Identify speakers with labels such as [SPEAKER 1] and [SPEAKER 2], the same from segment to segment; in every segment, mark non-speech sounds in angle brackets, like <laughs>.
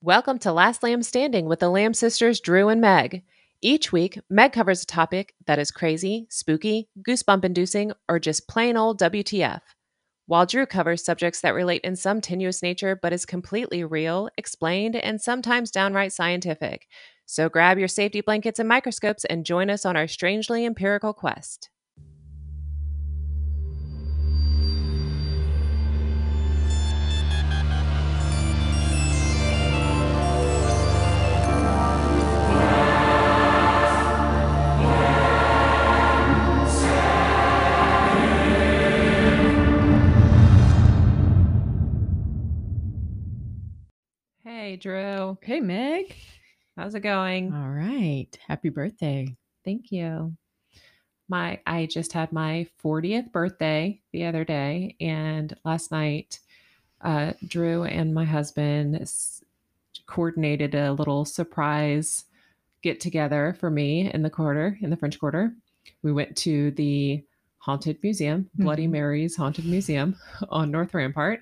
[SPEAKER 1] Welcome to Last Lamb Standing with the Lamb sisters Dru and Megg. Each week, Megg covers a topic that is crazy, spooky, goosebump inducing, or just plain old WTF, while Dru covers subjects that relate in some tenuous nature but is completely real, explained, and sometimes downright scientific. So grab your safety blankets and microscopes and join us on our strangely empirical quest. Hey, Dru.
[SPEAKER 2] Hey, Megg.
[SPEAKER 1] How's it going?
[SPEAKER 2] All right. Happy birthday.
[SPEAKER 1] Thank you. My I just had my 40th birthday the other day and last night uh Dru and my husband s- coordinated a little surprise get together for me in the quarter in the French Quarter. We went to the Haunted Museum, Bloody
[SPEAKER 2] Mhm.
[SPEAKER 1] Mary's Haunted Museum on North Rampart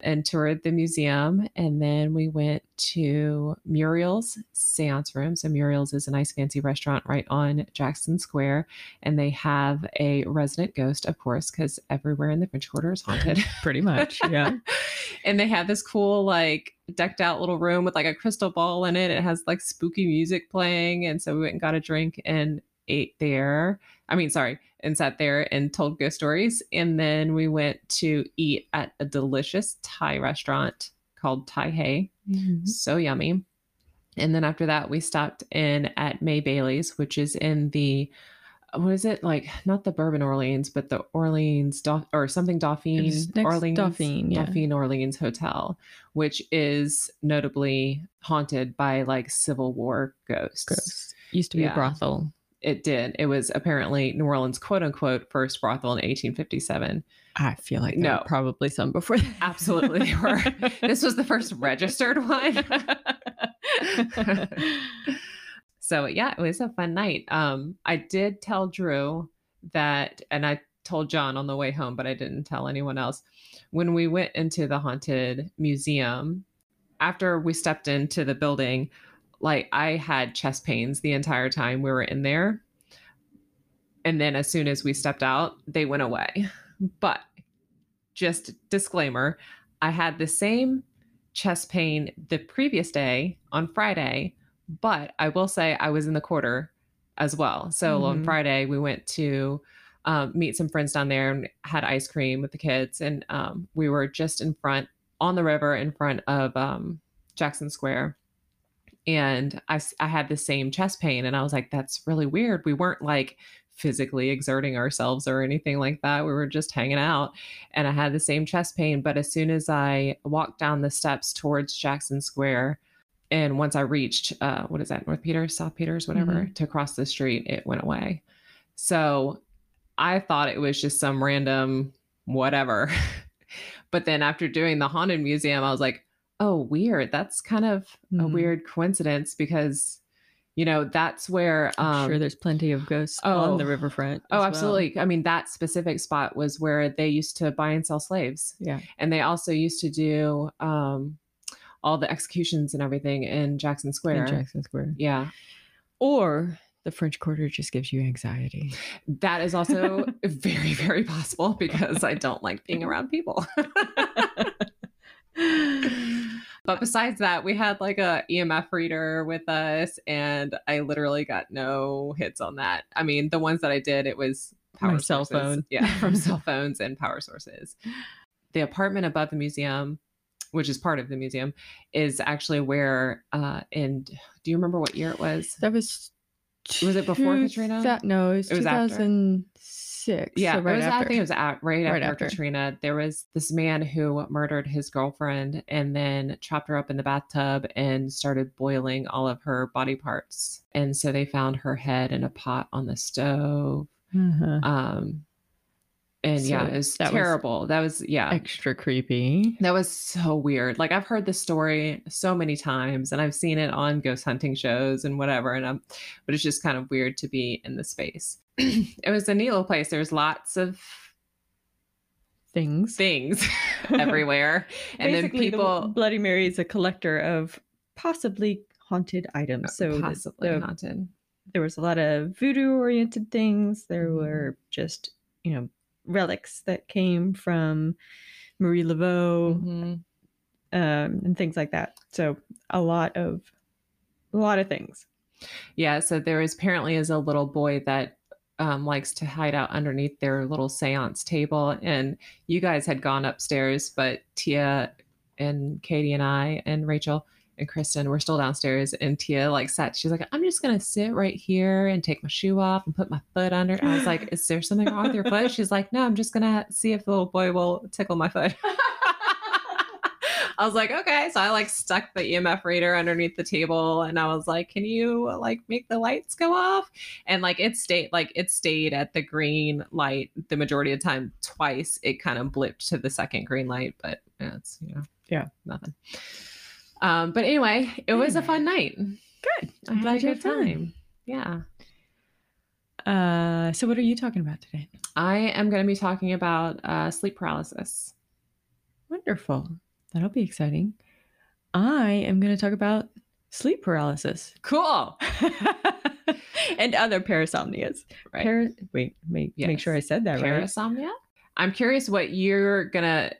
[SPEAKER 1] and toured the museum. And then we went to Muriel's Seance Room. So, Muriel's is a nice fancy restaurant right on Jackson Square. And they have a resident ghost, of course, because everywhere in the French Quarter is haunted. <laughs>
[SPEAKER 2] Pretty much. Yeah. <laughs>
[SPEAKER 1] and they have this cool, like, decked out little room with like a crystal ball in it. It has like spooky music playing. And so we went and got a drink and ate there. I mean, sorry, and sat there and told ghost stories. And then we went to eat at a delicious Thai restaurant called Thai Hay. Mm-hmm. So yummy. And then after that, we stopped in at May Baily's, which is in the what is it like? Not the Bourbon Orleans, but the Orleans Dauph- or something Dauphine Orleans
[SPEAKER 2] Dauphine, yeah.
[SPEAKER 1] Dauphine Orleans Hotel, which is notably haunted by like Civil War ghosts.
[SPEAKER 2] Gross. Used to be
[SPEAKER 1] Yeah.
[SPEAKER 2] a brothel.
[SPEAKER 1] It did. It was apparently New Orleans' quote unquote first brothel in 1857.
[SPEAKER 2] I feel like
[SPEAKER 1] No.
[SPEAKER 2] were probably some before that.
[SPEAKER 1] Absolutely, they were. <laughs> this was the first registered one. <laughs> so yeah, it was a fun night. Um, I did tell Dru that, and I told John on the way home, but I didn't tell anyone else. When we went into the haunted museum, after we stepped into the building, like I had chest pains the entire time we were in there. And then as soon as we stepped out, they went away. But just disclaimer, I had the same chest pain the previous day on Friday, but I will say I was in the quarter as well. So on
[SPEAKER 2] Mhm.
[SPEAKER 1] Friday, we went to um, meet some friends down there and had ice cream with the kids. And um, we were just in front on the river in front of um, Jackson Square. And I, I had the same chest pain. And I was like, that's really weird. We weren't like physically exerting ourselves or anything like that. We were just hanging out and I had the same chest pain. But as soon as I walked down the steps towards Jackson Square, and once I reached, uh, what is that, North Peters, South Peters, whatever, to cross the street, it went away. So I thought it was just some random whatever. <laughs> but then after doing the Haunted Museum, I was like, oh, weird. That's kind of a
[SPEAKER 2] Mhm.
[SPEAKER 1] weird coincidence because, you know, that's where.
[SPEAKER 2] I'm
[SPEAKER 1] Um,
[SPEAKER 2] sure there's plenty of ghosts
[SPEAKER 1] oh.
[SPEAKER 2] on the riverfront.
[SPEAKER 1] Oh,
[SPEAKER 2] as well.
[SPEAKER 1] absolutely. I mean, that specific spot was where they used to buy and sell slaves.
[SPEAKER 2] Yeah.
[SPEAKER 1] And they also used to do um, all the executions and everything in Jackson Square.
[SPEAKER 2] In Jackson Square.
[SPEAKER 1] Yeah.
[SPEAKER 2] Or the French Quarter just gives you anxiety.
[SPEAKER 1] That is also <laughs> very, very possible because I don't like being around people. <laughs> <laughs> But besides that, we had like a EMF reader with us, and I literally got no hits on that. I mean, the ones that I did, it was power
[SPEAKER 2] cell phone,
[SPEAKER 1] yeah, from <laughs> cell phones and power sources. The apartment above the museum, which is part of the museum, is actually where. Uh, and do you remember what year it was?
[SPEAKER 2] That was.
[SPEAKER 1] Two, was it before Katrina?
[SPEAKER 2] That, no, it was,
[SPEAKER 1] it was
[SPEAKER 2] 2006 six.
[SPEAKER 1] Yeah,
[SPEAKER 2] so right
[SPEAKER 1] was, I think it was at, right,
[SPEAKER 2] right
[SPEAKER 1] after,
[SPEAKER 2] after,
[SPEAKER 1] Katrina. There was this man who murdered his girlfriend and then chopped her up in the bathtub and started boiling all of her body parts. And so they found her head in a pot on the stove.
[SPEAKER 2] Mm-hmm.
[SPEAKER 1] Um, and
[SPEAKER 2] so yeah,
[SPEAKER 1] it was
[SPEAKER 2] that
[SPEAKER 1] terrible. Was that was yeah,
[SPEAKER 2] extra creepy.
[SPEAKER 1] That was so weird. Like I've heard the story so many times, and I've seen it on ghost hunting shows and whatever. And I'm, but it's just kind of weird to be in the space. <clears throat> it was a neat little place. There's lots of
[SPEAKER 2] Things.
[SPEAKER 1] things <laughs> everywhere. and then
[SPEAKER 2] Basically, the
[SPEAKER 1] people
[SPEAKER 2] Bloody Mary is a collector of
[SPEAKER 3] possibly haunted items. So
[SPEAKER 1] possibly
[SPEAKER 3] the-
[SPEAKER 1] haunted.
[SPEAKER 3] there was a lot of voodoo oriented things. There
[SPEAKER 1] Mhm.
[SPEAKER 3] were just, you know, relics that came from Marie Laveau
[SPEAKER 1] Mhm.
[SPEAKER 3] um, and things like that. So a lot of a lot of things.
[SPEAKER 1] Yeah, so there is apparently is a little boy that um, likes to hide out underneath their little seance table. And you guys had gone upstairs, but Tia and Katie and I and Rachel and Kristen were still downstairs. And Tia like sat, she's like, I'm just gonna sit right here and take my shoe off and put my foot under. I was like, <laughs> Is there something wrong with your foot? She's like, No, I'm just gonna see if the little boy will tickle my foot. <laughs> I was like, okay. So I like stuck the EMF reader underneath the table and I was like, can you like make the lights go off? And like it stayed like it stayed at the green light the majority of the time. Twice it kind of blipped to the second green light, but yeah, it's you know,
[SPEAKER 3] Yeah.
[SPEAKER 1] nothing. Um, but anyway, it was a fun night.
[SPEAKER 3] Good. I'm glad you had
[SPEAKER 1] time. Yeah.
[SPEAKER 3] Uh, so what are you talking about today?
[SPEAKER 1] I am going to be talking about uh, sleep paralysis.
[SPEAKER 3] Wonderful. That'll be exciting. I am going to talk about sleep paralysis
[SPEAKER 1] Cool. <laughs>
[SPEAKER 3] and other parasomnias.
[SPEAKER 1] Right.
[SPEAKER 3] Para- wait, make, make sure I said that right.
[SPEAKER 1] Parasomnia. I'm curious what you're gonna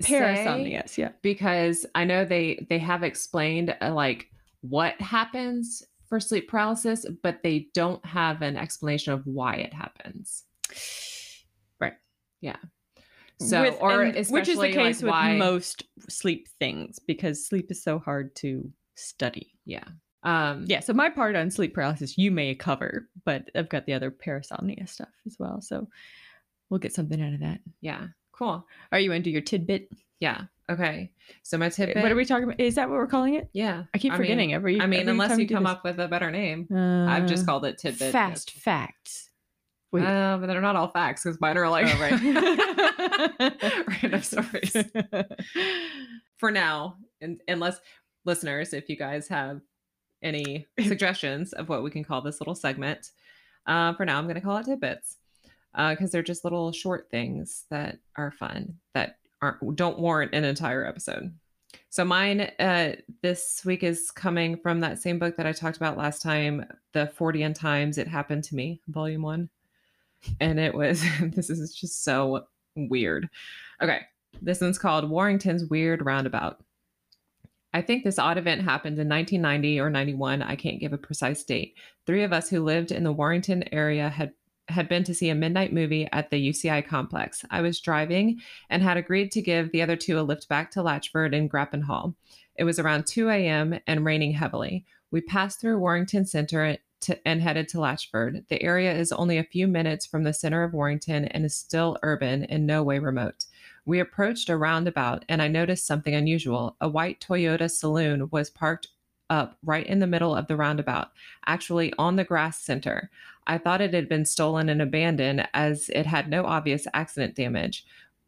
[SPEAKER 1] say,
[SPEAKER 3] Parasomnias, yeah.
[SPEAKER 1] because I know they they have explained uh, like what happens for sleep paralysis, but they don't have an explanation of why it happens.
[SPEAKER 3] Right.
[SPEAKER 1] Yeah. So,
[SPEAKER 3] With-
[SPEAKER 1] or
[SPEAKER 3] and- which is the case
[SPEAKER 1] like, why,
[SPEAKER 3] with most sleep things because sleep is so hard to study.
[SPEAKER 1] Yeah. Um,
[SPEAKER 3] Yeah, so my part on sleep paralysis you may cover, but I've got the other parasomnia stuff as well. So we'll get something out of that.
[SPEAKER 1] Yeah. Cool.
[SPEAKER 3] Are you into your tidbit?
[SPEAKER 1] Yeah. Okay. So my tidbit.
[SPEAKER 3] What are we talking about? Is that what we're calling it?
[SPEAKER 1] Yeah.
[SPEAKER 3] I keep
[SPEAKER 1] mean-
[SPEAKER 3] forgetting every.
[SPEAKER 1] I mean,
[SPEAKER 3] every
[SPEAKER 1] unless you come
[SPEAKER 3] this.
[SPEAKER 1] up with a better name, I've just
[SPEAKER 3] Uh,
[SPEAKER 1] called it tidbit.
[SPEAKER 3] fast facts. Wait.
[SPEAKER 1] Uh, but they're not all facts because mine are like
[SPEAKER 3] Oh, right. <laughs>
[SPEAKER 1] random <laughs> stories. <laughs> For now, and unless listeners, if you guys have any suggestions of what we can call this little segment, uh, for now I'm going to call it tidbits because they're just little short things that are fun that aren't don't warrant an entire episode. So mine uh, this week is coming from that same book that I talked about last time, the 40 and times it happened to me, volume one and it was <laughs> this is just so weird. Okay, this one's called Warrington's Weird Roundabout. I think this odd event happened in 1990 or 91. I can't give a precise date. Three of us who lived in the Warrington area had had been to see a midnight movie at the UCI complex. I was driving and had agreed to give the other two a lift back to Latchford and Grappenhall. It was around 2 a.m. and raining heavily. We passed through Warrington Center to, and headed to Latchford. The area is only a few minutes from the center of Warrington and is still urban in no way remote. We approached a roundabout and I noticed something unusual. A white Toyota saloon was parked up right in the middle of the roundabout, actually on the grass center. I thought it had been stolen and abandoned as it had no obvious accident damage.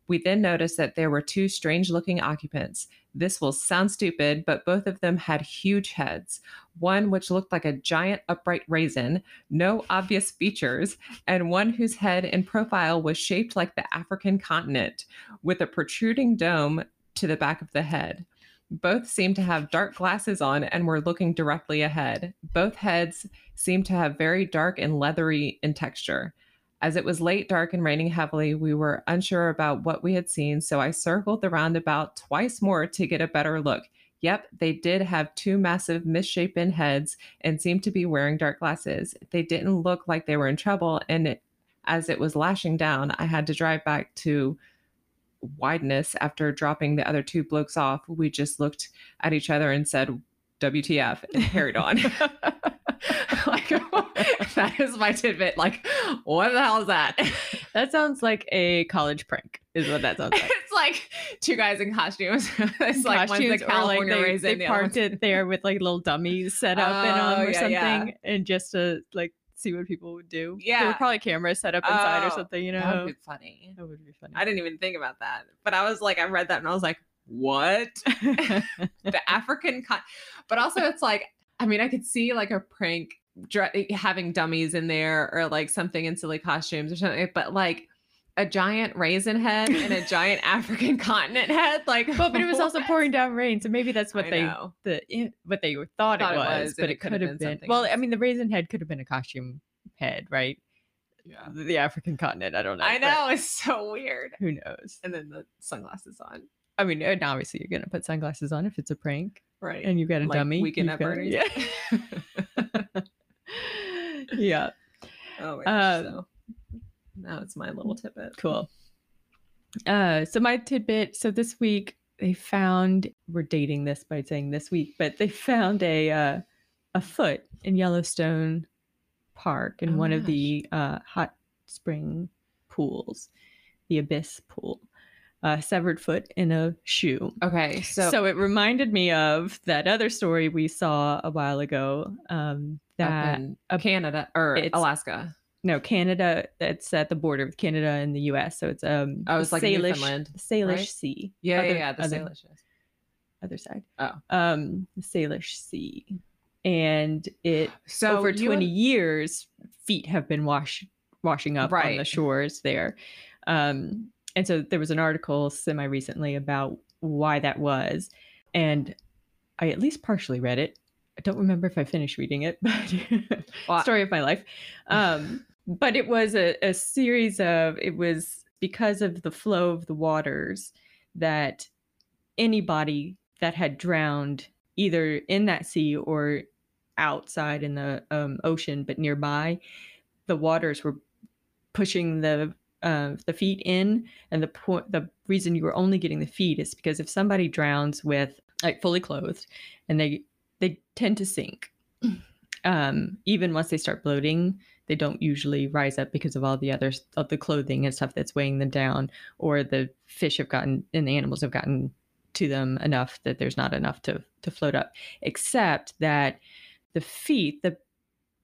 [SPEAKER 1] We then noticed that there were two strange looking occupants. This will sound stupid, but both of them had huge heads. One which looked like a giant upright raisin, no obvious features, and one whose head and profile was shaped like the African continent, with a protruding dome to the back of the head. Both seemed to have dark glasses on and were looking directly ahead. Both heads seemed to have very dark and leathery in texture. As it was late, dark, and raining heavily, we were unsure about what we had seen, so I circled the roundabout twice more to get a better look. Yep, they did have two massive misshapen heads and seemed to be wearing dark glasses. They didn't look like they were in trouble, and it, as it was lashing down, I had to drive back to Widnes after dropping the other two blokes off. We just looked at each other and said, WTF, and carried on. <laughs> <laughs> <laughs> like, <laughs> that is my tidbit. Like, what the hell is that? <laughs>
[SPEAKER 3] that sounds like a college prank, is what that sounds like.
[SPEAKER 1] it's like two guys in costumes. it's like one's the
[SPEAKER 3] Costumes, or
[SPEAKER 1] California
[SPEAKER 3] they,
[SPEAKER 1] raisin.
[SPEAKER 3] they
[SPEAKER 1] the
[SPEAKER 3] parked it there with like little dummies set up in
[SPEAKER 1] Oh,
[SPEAKER 3] them or
[SPEAKER 1] yeah,
[SPEAKER 3] something,
[SPEAKER 1] yeah.
[SPEAKER 3] and just to like see what people would do. there
[SPEAKER 1] Yeah.
[SPEAKER 3] were probably cameras set up inside or
[SPEAKER 1] Oh,
[SPEAKER 3] something. You know,
[SPEAKER 1] That would be funny.
[SPEAKER 3] that would be funny.
[SPEAKER 1] I didn't even think about that. But I was like, I read that and I was like, what? the African con but also it's like I mean I could see like a prank dr- eh, having dummies in there or like something in silly costumes or something but like a giant raisin head and a giant <laughs> African continent head. Like,
[SPEAKER 3] well, but it was also <laughs> pouring down rain, so maybe that's what
[SPEAKER 1] I
[SPEAKER 3] they
[SPEAKER 1] know.
[SPEAKER 3] the eh, what they thought,
[SPEAKER 1] Thought
[SPEAKER 3] it
[SPEAKER 1] it
[SPEAKER 3] was,
[SPEAKER 1] was,
[SPEAKER 3] but it,
[SPEAKER 1] could have been
[SPEAKER 3] been. Well, I mean, the raisin head could have been a costume head, right?
[SPEAKER 1] Yeah.
[SPEAKER 3] The, the African continent. I don't know.
[SPEAKER 1] I know it's so weird.
[SPEAKER 3] Who knows?
[SPEAKER 1] And then the sunglasses on,
[SPEAKER 3] I mean, obviously you're gonna put sunglasses on if it's a prank,
[SPEAKER 1] right?
[SPEAKER 3] and you've got a
[SPEAKER 1] Like
[SPEAKER 3] dummy.
[SPEAKER 1] Weekend at Bernie's.
[SPEAKER 3] Yeah. <laughs> yeah.
[SPEAKER 1] oh my gosh.
[SPEAKER 3] Uh,
[SPEAKER 1] so now it's my little tidbit.
[SPEAKER 3] Cool. Uh, so my tidbit. So this week they found. We're dating this by saying this week, but they found a uh, a foot in Yellowstone Park in
[SPEAKER 1] Oh
[SPEAKER 3] one
[SPEAKER 1] my
[SPEAKER 3] of the uh, hot spring pools, the Abyss pool. A severed foot in a shoe.
[SPEAKER 1] Okay, so,
[SPEAKER 3] So, it reminded me of that other story we saw a while ago. Um, that
[SPEAKER 1] in
[SPEAKER 3] up-
[SPEAKER 1] Canada or Alaska.
[SPEAKER 3] no, Canada. That's at the border of Canada and the U.S. So it's um.
[SPEAKER 1] Oh, it's like
[SPEAKER 3] Salish,
[SPEAKER 1] Newfoundland,
[SPEAKER 3] Salish
[SPEAKER 1] right?
[SPEAKER 3] Sea.
[SPEAKER 1] Yeah,
[SPEAKER 3] other-
[SPEAKER 1] yeah, yeah, the
[SPEAKER 3] other,
[SPEAKER 1] Salish.
[SPEAKER 3] other side.
[SPEAKER 1] Oh.
[SPEAKER 3] Um, Salish Sea, and it
[SPEAKER 1] So
[SPEAKER 3] over
[SPEAKER 1] you
[SPEAKER 3] twenty
[SPEAKER 1] and-
[SPEAKER 3] years, feet have been wash washing up on the shores there. Um, and so there was an article semi recently about why that was, and I at least partially read it. I don't remember if I finished reading it, <laughs> but
[SPEAKER 1] Well,
[SPEAKER 3] story of my life. Um, but it was a, a series of it was because of the flow of the waters that anybody that had drowned either in that sea or outside in the um, ocean but nearby the waters were pushing the uh, the feet in and the point the reason you were only getting the feet is because if somebody drowns with like fully clothed and they they tend to sink <clears throat> um, even once they start bloating they don't usually rise up because of all the other of the clothing and stuff that's weighing them down or the fish have gotten and the animals have gotten to them enough that there's not enough to to float up. Except that the feet the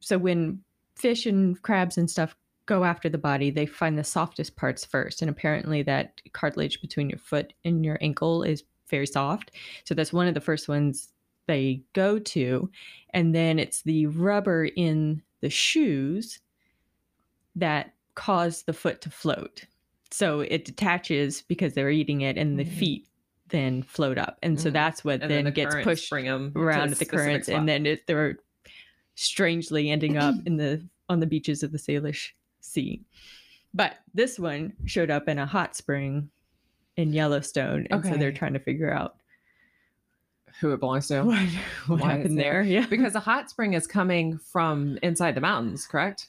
[SPEAKER 3] so when fish and crabs and stuff go after the body they find the softest parts first and apparently that cartilage between your foot and your ankle is very soft so that's one of the first ones they go to and then it's the rubber in the shoes that cause the foot to float so it detaches because they're eating it and the
[SPEAKER 1] Mhm.
[SPEAKER 3] feet then float up and so
[SPEAKER 1] Mhm.
[SPEAKER 3] that's what
[SPEAKER 1] and
[SPEAKER 3] then,
[SPEAKER 1] the
[SPEAKER 3] gets pushed
[SPEAKER 1] bring 'em to
[SPEAKER 3] around at the currents
[SPEAKER 1] spot.
[SPEAKER 3] and then it, they're strangely ending up <clears throat> in the on the beaches of the Salish Sea. But this one showed up in a hot spring in Yellowstone, and so they're trying to figure out
[SPEAKER 1] who it belongs to. <laughs>
[SPEAKER 3] what, what happened
[SPEAKER 1] there.
[SPEAKER 3] there. Yeah,
[SPEAKER 1] because the <laughs> hot spring is coming from inside the mountains, correct?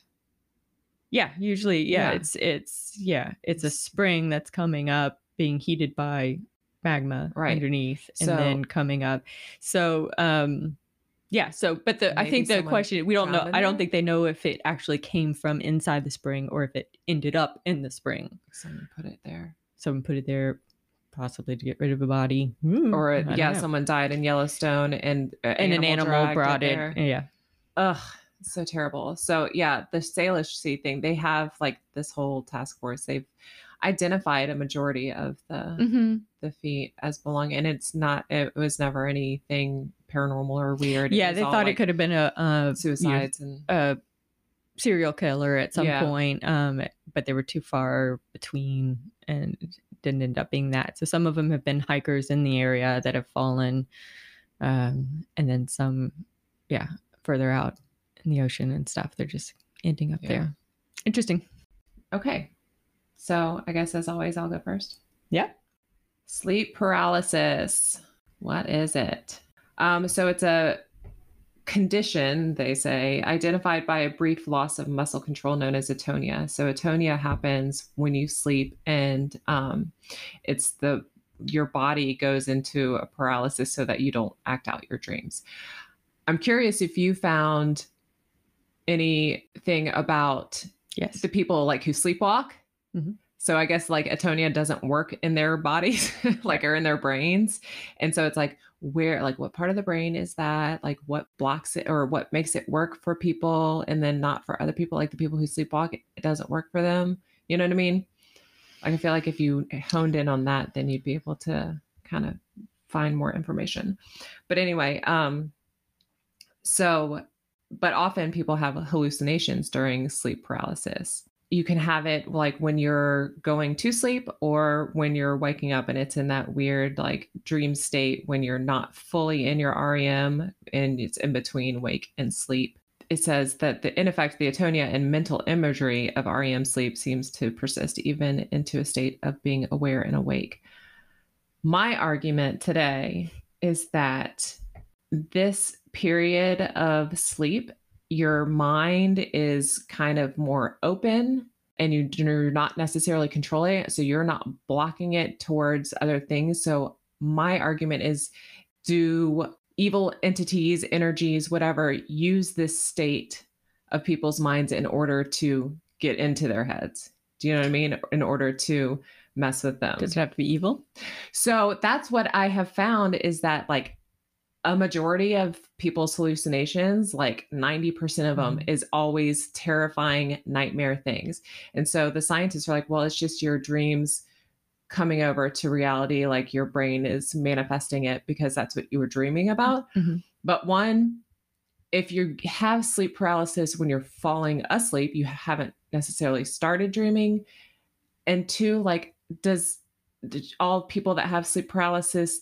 [SPEAKER 3] yeah. Usually, yeah,
[SPEAKER 1] Yeah.
[SPEAKER 3] it's it's yeah, it's a spring that's coming up, being heated by magma
[SPEAKER 1] Right.
[SPEAKER 3] underneath, and
[SPEAKER 1] So-
[SPEAKER 3] then coming up. So, um, yeah. So, but the I think the question we don't know. I don't think they know if it actually came from inside the spring or if it ended up in the spring.
[SPEAKER 1] Someone put it there,
[SPEAKER 3] Someone put it there, possibly to get rid of a body, Ooh,
[SPEAKER 1] or it,
[SPEAKER 3] uh,
[SPEAKER 1] yeah,
[SPEAKER 3] know.
[SPEAKER 1] someone died in Yellowstone, and a
[SPEAKER 3] and an animal brought it.
[SPEAKER 1] there.
[SPEAKER 3] Yeah.
[SPEAKER 1] Ugh, so terrible. So yeah, the Salish Sea thing, they have like this whole task force. They've identified a majority of the
[SPEAKER 3] Mm-hmm.
[SPEAKER 1] the feet as belonging, and it's not. It was never anything paranormal or weird.
[SPEAKER 3] Yeah, they
[SPEAKER 1] all,
[SPEAKER 3] thought it could have been a, a you know,
[SPEAKER 1] suicides and
[SPEAKER 3] a serial killer at some
[SPEAKER 1] Yeah.
[SPEAKER 3] point, um, but they were too far between and didn't end up being that. So some of them have been hikers in the area that have fallen, um, and then some, yeah, further out in the ocean and stuff. They're just ending up
[SPEAKER 1] Yeah.
[SPEAKER 3] there. Interesting.
[SPEAKER 1] Okay. So I guess as always, I'll go first.
[SPEAKER 3] Yeah.
[SPEAKER 1] Sleep paralysis. What is it? Um, so it's a condition, they say, identified by a brief loss of muscle control known as atonia. So atonia happens when you sleep and um, it's the your body goes into a paralysis so that you don't act out your dreams. I'm curious if you found anything about
[SPEAKER 3] Yes.
[SPEAKER 1] the people like who sleepwalk.
[SPEAKER 3] Mhm.
[SPEAKER 1] So I guess like atonia doesn't work in their bodies, <laughs> like or in their brains. And so it's like where like what part of the brain is that? Like what blocks it or what makes it work for people and then not for other people like the people who sleepwalk it doesn't work for them. You know what I mean? Like I feel like if you honed in on that then you'd be able to kind of find more information. But anyway, um so but often people have hallucinations during sleep paralysis you can have it like when you're going to sleep or when you're waking up and it's in that weird like dream state when you're not fully in your REM and it's in between wake and sleep. It says that the in effect the atonia and mental imagery of REM sleep seems to persist even into a state of being aware and awake. My argument today is that this period of sleep your mind is kind of more open and you, you're not necessarily controlling it. So you're not blocking it towards other things. So my argument is do evil entities, energies, whatever, use this state of people's minds in order to get into their heads? Do you know what I mean? In order to mess with them.
[SPEAKER 3] Does it have to be evil?
[SPEAKER 1] So that's what I have found is that like a majority of people's hallucinations, like 90% of them,
[SPEAKER 3] Mhm.
[SPEAKER 1] is always terrifying nightmare things. And so the scientists are like, well, it's just your dreams coming over to reality. Like your brain is manifesting it because that's what you were dreaming about.
[SPEAKER 3] Mhm.
[SPEAKER 1] But one, if you have sleep paralysis when you're falling asleep, you haven't necessarily started dreaming. And two, like, does all people that have sleep paralysis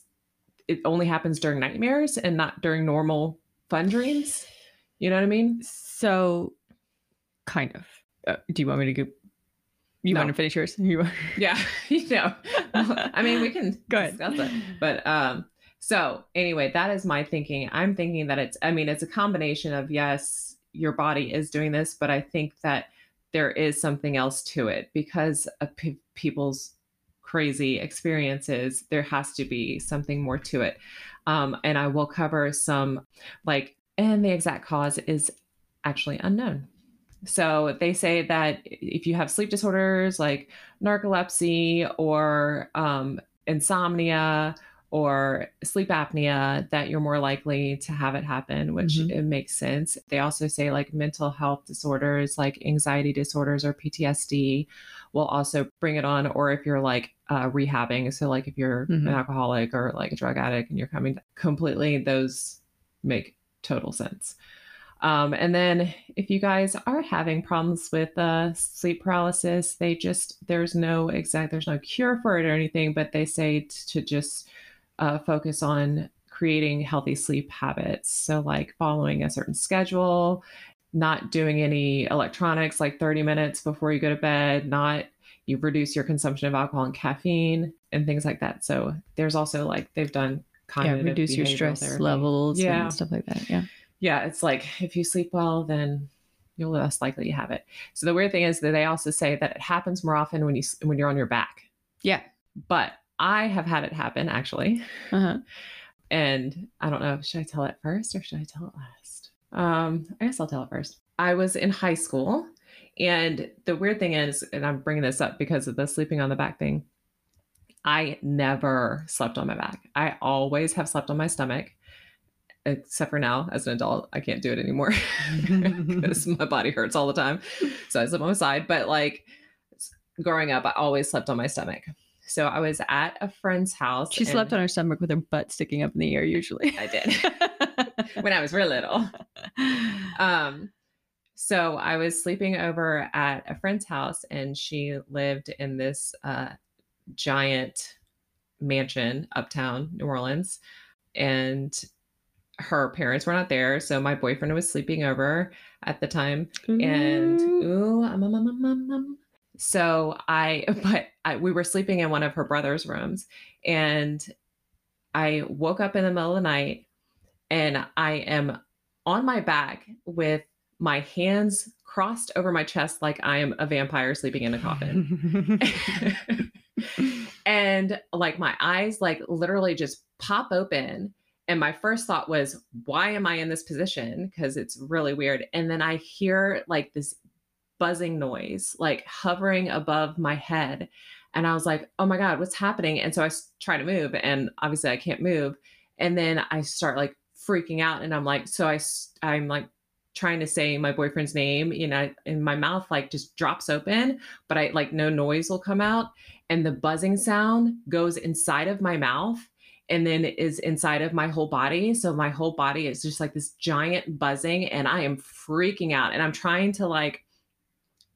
[SPEAKER 1] it only happens during nightmares and not during normal fun dreams. You know what I mean?
[SPEAKER 3] So, kind of. Uh, do you want me to go? You
[SPEAKER 1] No.
[SPEAKER 3] want to finish yours? You <laughs>
[SPEAKER 1] Yeah, <laughs> you know. I mean, we can
[SPEAKER 3] Go ahead.
[SPEAKER 1] But um, so anyway, that is my thinking. I'm thinking that it's. I mean, it's a combination of yes, your body is doing this, but I think that there is something else to it because of pe- people's crazy experiences. There has to be something more to it, um, and I will cover some like, and the exact cause is actually unknown. So they say that if you have sleep disorders like narcolepsy or um, insomnia or sleep apnea, that you're more likely to have it happen, which
[SPEAKER 3] Mhm.
[SPEAKER 1] it makes sense. They also say like mental health disorders, like anxiety disorders or PTSD, will also bring it on. Or if you're like uh, rehabbing, so like if you're
[SPEAKER 3] Mhm.
[SPEAKER 1] an alcoholic or like a drug addict and you're coming completely, those make total sense. Um, and then if you guys are having problems with uh, sleep paralysis, they just, there's no exact, there's no cure for it or anything, but they say t- to just uh, focus on creating healthy sleep habits. So, like following a certain schedule, not doing any electronics like 30 minutes before you go to bed, not you reduce your consumption of alcohol and caffeine and things like that. So, there's also like they've done
[SPEAKER 3] yeah,
[SPEAKER 1] cognitive
[SPEAKER 3] reduce your stress
[SPEAKER 1] therapy.
[SPEAKER 3] levels
[SPEAKER 1] Yeah.
[SPEAKER 3] and stuff like that. Yeah.
[SPEAKER 1] Yeah, it's like if you sleep well, then you're less likely to have it. So the weird thing is that they also say that it happens more often when you when you're on your back.
[SPEAKER 3] Yeah.
[SPEAKER 1] But I have had it happen actually,
[SPEAKER 3] Uh-huh.
[SPEAKER 1] and I don't know. Should I tell it first or should I tell it last? Um, I guess I'll tell it first. I was in high school, and the weird thing is, and I'm bringing this up because of the sleeping on the back thing. I never slept on my back. I always have slept on my stomach except for now as an adult i can't do it anymore <laughs> <laughs> because my body hurts all the time so i sleep on my side but like growing up i always slept on my stomach so i was at a friend's house
[SPEAKER 3] She slept on her stomach with her butt sticking up in the air, usually.
[SPEAKER 1] i did <laughs> <laughs> when i was real little <laughs> um so i was sleeping over at a friend's house and she lived in this uh giant mansion uptown new orleans and her parents were not there so my boyfriend was sleeping over at the time and ooh um, um, um, um, um, um. so i <laughs> but I, we were sleeping in one of her brother's rooms and i woke up in the middle of the night and i am on my back with my hands crossed over my chest like i am a vampire sleeping in a coffin. <laughs> And like my eyes like literally just pop open. And my first thought was why am i in this position? Because it's really weird. And then i hear like this buzzing noise like hovering above my head. And i was like oh my god what's happening? And so i try to move and obviously i can't move. And then i start like freaking out and i'm like so i i'm like trying to say my boyfriend's name you know and my mouth like just drops open but i like no noise will come out and the buzzing sound goes inside of my mouth and then is inside of my whole body. So my whole body is just like this giant buzzing, and I am freaking out. And I'm trying to like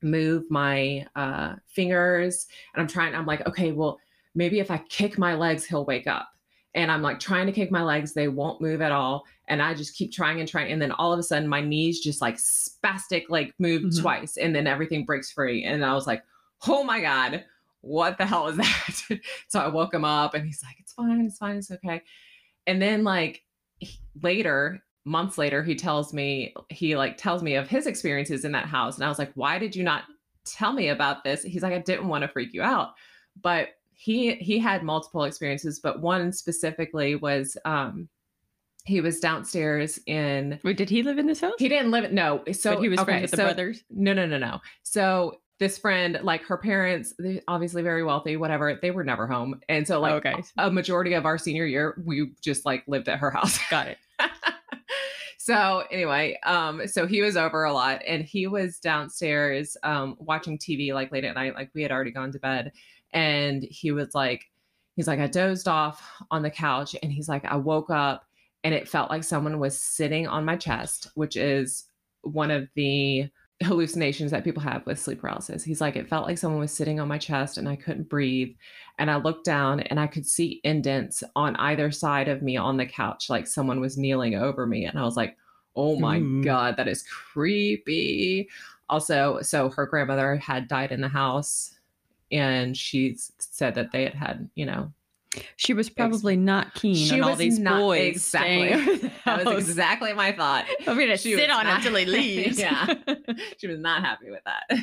[SPEAKER 1] move my uh, fingers. And I'm trying, I'm like, okay, well, maybe if I kick my legs, he'll wake up. And I'm like trying to kick my legs, they won't move at all. And I just keep trying and trying. And then all of a sudden, my knees just like spastic, like move
[SPEAKER 3] Mhm.
[SPEAKER 1] twice. And then everything breaks free. And I was like, oh my God, what the hell is <laughs> that? so I woke him up and he's like, it's fine, it's fine, it's okay. And then, like, he- later, months later, he tells me, he like tells me of his experiences in that house. And I was like, why did you not tell me about this? He's like, I didn't want to freak you out. But he he had multiple experiences, but one specifically was um he was downstairs in
[SPEAKER 3] Wait, did he live in this house?
[SPEAKER 1] he didn't live no so
[SPEAKER 3] but he was
[SPEAKER 1] okay,
[SPEAKER 3] friends with the
[SPEAKER 1] so-
[SPEAKER 3] brothers.
[SPEAKER 1] no, no, no, no. So this friend, like her parents, they obviously very wealthy, whatever. They were never home, and so like
[SPEAKER 3] okay,
[SPEAKER 1] a majority of our senior year, we just like lived at her house. <laughs>
[SPEAKER 3] got it.
[SPEAKER 1] so anyway, um, so he was over a lot, and he was downstairs um watching TV like late at night, like we had already gone to bed, and he was like, he's like, I dozed off on the couch, and he's like, I woke up, and it felt like someone was sitting on my chest, which is one of the hallucinations that people have with sleep paralysis. He's like, it felt like someone was sitting on my chest and I couldn't breathe. And I looked down and I could see indents on either side of me on the couch, like someone was kneeling over me. And I was like, oh my
[SPEAKER 3] Ooh.
[SPEAKER 1] God, that is creepy. Also, so her grandmother had died in the house and she said that they had had, you know,
[SPEAKER 3] She was probably not keen
[SPEAKER 1] She
[SPEAKER 3] on all these
[SPEAKER 1] not-
[SPEAKER 3] boys
[SPEAKER 1] exactly. <laughs> <laughs> that was exactly my thought. <laughs>
[SPEAKER 3] I'm gonna
[SPEAKER 1] she
[SPEAKER 3] sit
[SPEAKER 1] was
[SPEAKER 3] on
[SPEAKER 1] not-
[SPEAKER 3] until he leaves.
[SPEAKER 1] Yeah. she was not happy with that.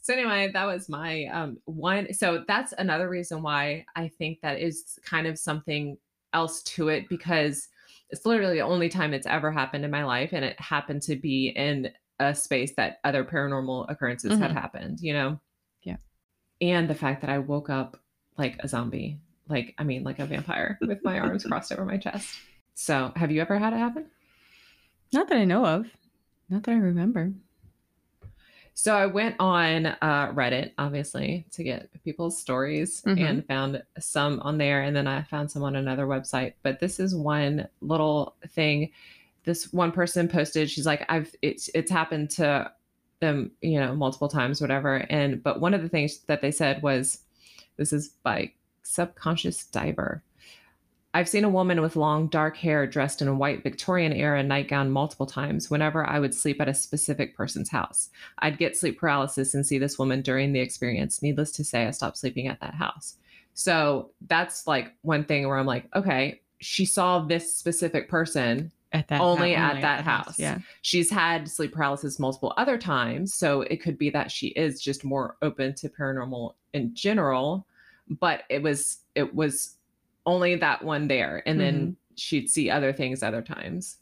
[SPEAKER 1] So anyway, that was my um one. So that's another reason why I think that is kind of something else to it because it's literally the only time it's ever happened in my life, and it happened to be in a space that other paranormal occurrences had
[SPEAKER 3] Mhm.
[SPEAKER 1] happened. You know. And the fact that I woke up like a zombie, like I mean, like a vampire, <laughs> with my arms crossed over my chest. So, have you ever had it happen?
[SPEAKER 3] Not that I know of. Not that I remember.
[SPEAKER 1] So I went on uh, Reddit, obviously, to get people's stories
[SPEAKER 3] Mhm.
[SPEAKER 1] and found some on there. And then I found some on another website. But this is one little thing. This one person posted, she's like, I've it's it's happened to them, you know, multiple times, whatever. And but one of the things that they said was this is by subconscious diver. I've seen a woman with long dark hair dressed in a white Victorian era nightgown multiple times whenever I would sleep at a specific person's house. I'd get sleep paralysis and see this woman during the experience. Needless to say, I stopped sleeping at that house. So that's like one thing where I'm like, okay, she saw this specific person.
[SPEAKER 3] At that
[SPEAKER 1] Only at that house.
[SPEAKER 3] Yeah.
[SPEAKER 1] She's had sleep paralysis multiple other times. So it could be that she is just more open to paranormal in general. But it was, it was only that one there. And then mm-hmm. she'd see other things other times.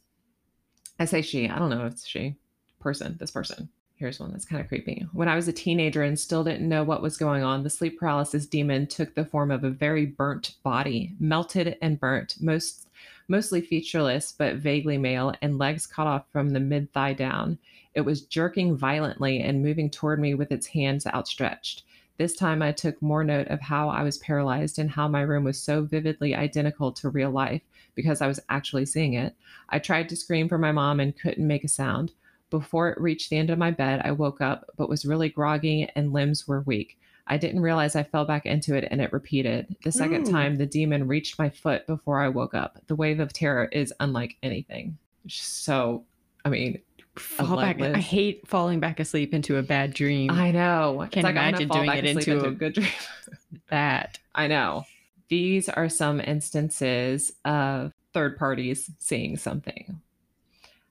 [SPEAKER 1] I say she, I don't know if it's she, person, this person. Here's one that's kind of creepy. When I was a teenager and still didn't know what was going on, the sleep paralysis demon took the form of a very burnt body, melted and burnt, most mostly featureless but vaguely male, and legs cut off from the mid thigh down. It was jerking violently and moving toward me with its hands outstretched. This time I took more note of how I was paralyzed and how my room was so vividly identical to real life because I was actually seeing it. I tried to scream for my mom and couldn't make a sound. Before it reached the end of my bed, I woke up but was really groggy and limbs were weak. I didn't realize I fell back into it and it repeated. The second
[SPEAKER 3] Ooh.
[SPEAKER 1] time, the demon reached my foot before I woke up. The wave of terror is unlike anything. So, I mean,
[SPEAKER 3] Fall back. I hate falling back asleep into a bad dream.
[SPEAKER 1] I know.
[SPEAKER 3] Can't
[SPEAKER 1] like
[SPEAKER 3] imagine doing it into
[SPEAKER 1] into
[SPEAKER 3] a-
[SPEAKER 1] a good dream. <laughs>
[SPEAKER 3] that.
[SPEAKER 1] I know. These are some instances of third parties seeing something.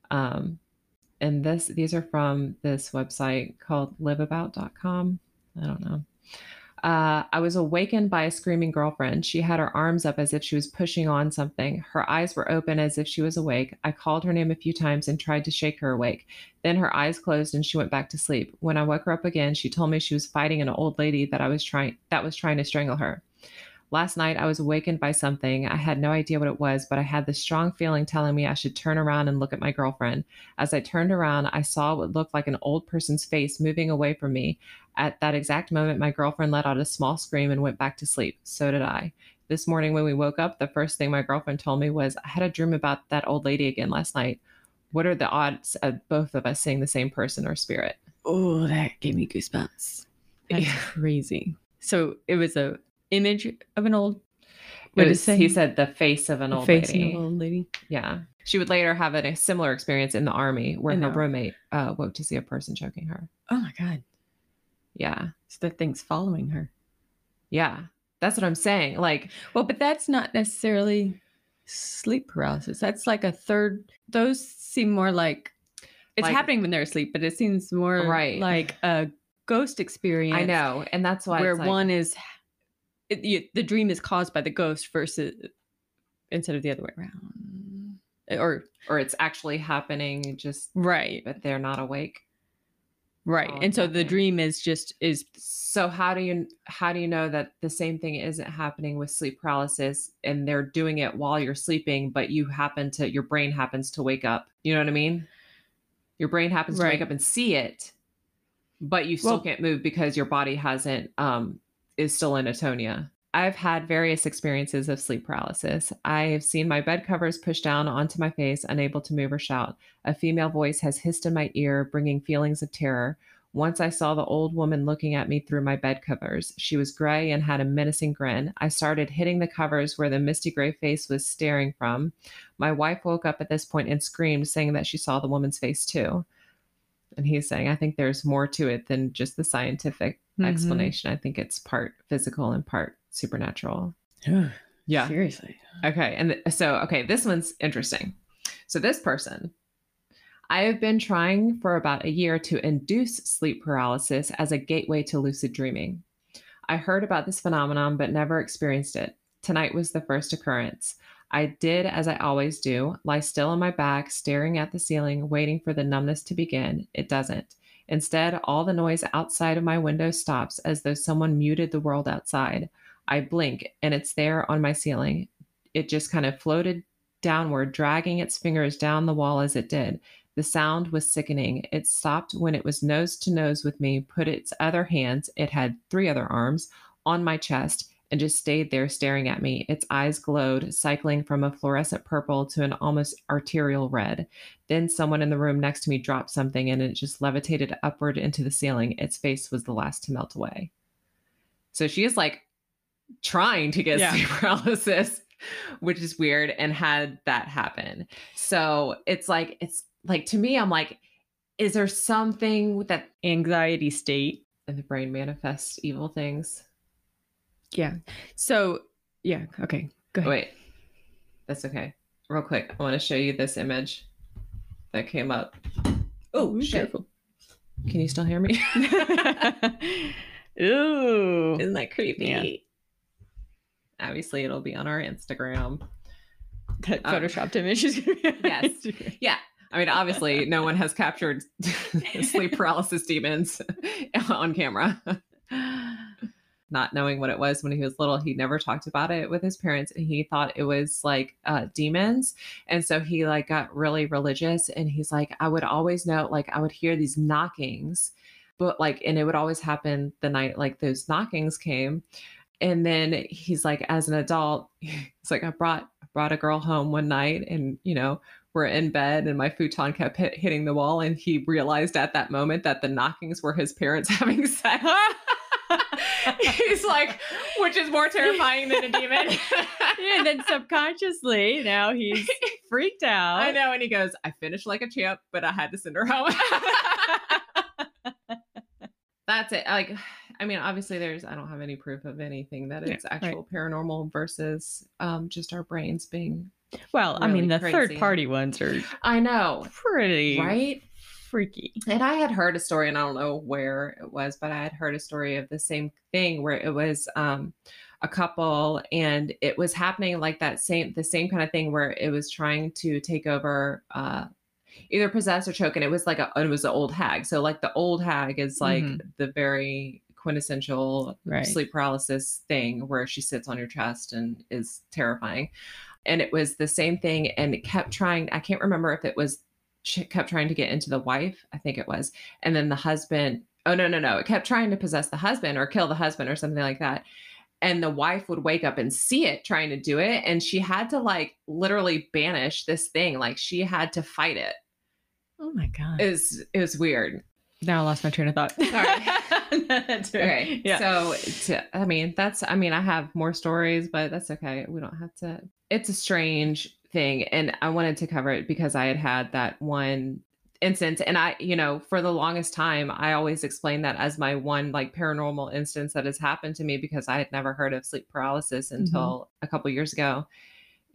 [SPEAKER 1] Um, and this these are from this website called liveabout.com. I don't know. Uh, I was awakened by a screaming girlfriend. She had her arms up as if she was pushing on something. Her eyes were open as if she was awake. I called her name a few times and tried to shake her awake. Then her eyes closed and she went back to sleep. When I woke her up again, she told me she was fighting an old lady that I was trying that was trying to strangle her. Last night I was awakened by something. I had no idea what it was, but I had this strong feeling telling me I should turn around and look at my girlfriend. As I turned around, I saw what looked like an old person's face moving away from me. At that exact moment, my girlfriend let out a small scream and went back to sleep. So did I. This morning, when we woke up, the first thing my girlfriend told me was, I had a dream about that old lady again last night. What are the odds of both of us seeing the same person or spirit?
[SPEAKER 2] Oh, that gave me goosebumps. That's
[SPEAKER 1] Yeah.
[SPEAKER 2] crazy.
[SPEAKER 3] So it was a image of an old. What did it
[SPEAKER 1] was-
[SPEAKER 3] say?
[SPEAKER 1] He said the face of an old
[SPEAKER 3] face
[SPEAKER 1] lady.
[SPEAKER 3] of an old lady.
[SPEAKER 1] Yeah. She would later have a, similar experience in the army where her roommate uh, woke to see a person choking her.
[SPEAKER 3] Oh my god!
[SPEAKER 1] Yeah.
[SPEAKER 3] So that thing's following her.
[SPEAKER 1] Yeah. That's what I'm saying. Like,
[SPEAKER 3] Well, but that's not necessarily sleep paralysis. That's like a third. Those seem more like it's
[SPEAKER 1] Like-
[SPEAKER 3] happening when they're asleep, but it seems more
[SPEAKER 1] Right.
[SPEAKER 3] like a ghost experience.
[SPEAKER 1] I know. And that's why
[SPEAKER 3] where
[SPEAKER 1] it's like-
[SPEAKER 3] one is it, you, the dream is caused by the ghost versus instead of the other way around, or
[SPEAKER 1] or it's actually happening just,
[SPEAKER 3] right,
[SPEAKER 1] but they're not awake.
[SPEAKER 3] right.
[SPEAKER 1] Oh,
[SPEAKER 3] and so the dream is just is
[SPEAKER 1] So how do you how do you know that the same thing isn't happening with sleep paralysis and they're doing it while you're sleeping, but you happen to your brain happens to wake up? You know what I mean? Your brain happens to wake up and see it, but you still
[SPEAKER 3] Well-
[SPEAKER 1] can't move because your body hasn't um is still in atonia. I've had various experiences of sleep paralysis. I have seen my bed covers pushed down onto my face, unable to move or shout. A female voice has hissed in my ear, bringing feelings of terror. Once I saw the old woman looking at me through my bed covers. She was gray and had a menacing grin. I started hitting the covers where the misty gray face was staring from. My wife woke up at this point and screamed, saying that she saw the woman's face too. And he's saying, I think there's more to it than just the scientific
[SPEAKER 3] Mhm.
[SPEAKER 1] explanation. I think it's part physical and part supernatural.
[SPEAKER 2] Yeah.
[SPEAKER 3] seriously.
[SPEAKER 1] Okay. And th- so, okay, this one's interesting. So, this person, I have been trying for about a year to induce sleep paralysis as a gateway to lucid dreaming. I heard about this phenomenon but never experienced it. Tonight was the first occurrence. I did as I always do lie still on my back, staring at the ceiling, waiting for the numbness to begin. It doesn't. Instead, all the noise outside of my window stops as though someone muted the world outside. I blink and it's there on my ceiling. It just kind of floated downward, dragging its fingers down the wall as it did. The sound was sickening. It stopped when it was nose to nose with me, put its other hands, it had three other arms, on my chest, and just stayed there staring at me. Its eyes glowed, cycling from a fluorescent purple to an almost arterial red. Then someone in the room next to me dropped something and it just levitated upward into the ceiling. Its face was the last to melt away. So she is like trying to get <laughs>
[SPEAKER 3] Yeah.
[SPEAKER 1] sleep paralysis, which is weird, and had that happen. So it's like, it's like to me, I'm like, is there something with that
[SPEAKER 3] Anxiety state.
[SPEAKER 1] And the brain manifests evil things?
[SPEAKER 3] Yeah. So yeah. Okay. Go ahead.
[SPEAKER 1] Wait, that's okay. Real quick, I want to show you this image that came up. Oh, shit.
[SPEAKER 3] careful.
[SPEAKER 1] Can you still hear me? <laughs>
[SPEAKER 3] Ooh.
[SPEAKER 1] Isn't that creepy?
[SPEAKER 3] Yeah.
[SPEAKER 1] Obviously, it'll be on our Instagram.
[SPEAKER 3] That
[SPEAKER 1] Um,
[SPEAKER 3] photoshopped image is gonna be
[SPEAKER 1] yes.
[SPEAKER 3] Instagram.
[SPEAKER 1] Yeah. I mean, obviously, no one has captured <laughs> sleep paralysis demons <laughs> on camera. Not knowing what it was when he was little, he never talked about it with his parents, and he thought it was like uh, demons. And so he like got really religious, and he's like, I would always know, like, I would hear these knockings, but like, and it would always happen the night like those knockings came. And then he's like, as an adult, <laughs> it's like, I brought brought a girl home one night, and you know, we're in bed and my futon kept hit, hitting the wall and he realized at that moment that the knockings were his parents <laughs> having sex he's like which is more terrifying than a demon <laughs>
[SPEAKER 3] Yeah, and then subconsciously now he's freaked out.
[SPEAKER 1] i know and he goes i finished like a champ but i had to send her home that's it like i mean obviously there's i don't have any proof of anything that
[SPEAKER 3] Yeah,
[SPEAKER 1] it's
[SPEAKER 3] right.
[SPEAKER 1] actual paranormal versus um just our brains being
[SPEAKER 3] Well, I mean, the
[SPEAKER 1] crazy.
[SPEAKER 3] third party ones are
[SPEAKER 1] i know
[SPEAKER 3] pretty
[SPEAKER 1] right
[SPEAKER 3] freaky.
[SPEAKER 1] And I had heard a story, and I don't know where it was, but I had heard a story of the same thing where it was um, a couple, and it was happening like that same the same kind of thing where it was trying to take over, uh, either possess or choke, and it was like a it was an old hag. So like the old hag is like
[SPEAKER 3] Mhm.
[SPEAKER 1] the very quintessential
[SPEAKER 3] Right.
[SPEAKER 1] sleep paralysis thing where she sits on your chest and is terrifying. And it was the same thing, and it kept trying. I can't remember if it was she kept trying to get into the wife, I think it was, and then the husband. Oh no, no, no! It kept trying to possess the husband or kill the husband or something like that. And the wife would wake up and see it trying to do it, and she had to like literally banish this thing. Like she had to fight it.
[SPEAKER 3] Oh my god.
[SPEAKER 1] It was it was weird.
[SPEAKER 3] Now I lost my train of thought.
[SPEAKER 1] Sorry. <laughs> Okay.
[SPEAKER 3] Yeah.
[SPEAKER 1] So, to, uh, I mean, that's, I mean, I have more stories, but that's okay. We don't have to. It's a strange thing. And I wanted to cover it because I had had that one instance. And I, you know, for the longest time, I always explained that as my one like paranormal instance that has happened to me because I had never heard of sleep paralysis until a couple years ago.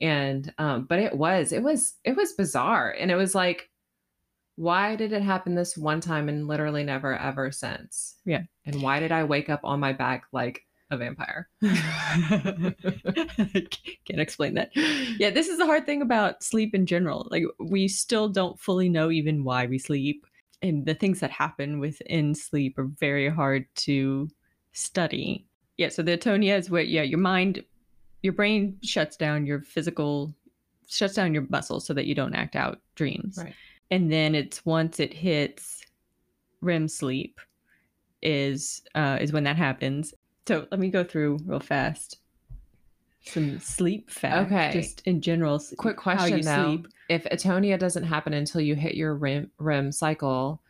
[SPEAKER 1] And, um, but it was, it was, it was bizarre. And it was like, why did it happen this one time and literally never ever since?
[SPEAKER 3] Yeah.
[SPEAKER 1] And why did I wake up on my back like a vampire? <laughs> <laughs>
[SPEAKER 3] Can't explain that. Yeah, this is the hard thing about sleep in general. Like we still don't fully know even why we sleep. And the things that happen within sleep are very hard to study. Yeah, so the atonia is what yeah, your mind your brain shuts down your physical shuts down your muscles so that you don't act out dreams.
[SPEAKER 1] Right.
[SPEAKER 3] And then it's once it hits REM sleep is uh is when that happens. So let me go through real fast some sleep facts,
[SPEAKER 1] Okay.
[SPEAKER 3] just in general.
[SPEAKER 1] Quick question
[SPEAKER 3] you
[SPEAKER 1] though.
[SPEAKER 3] sleep.
[SPEAKER 1] If atonia doesn't happen until you hit your REM, REM cycle,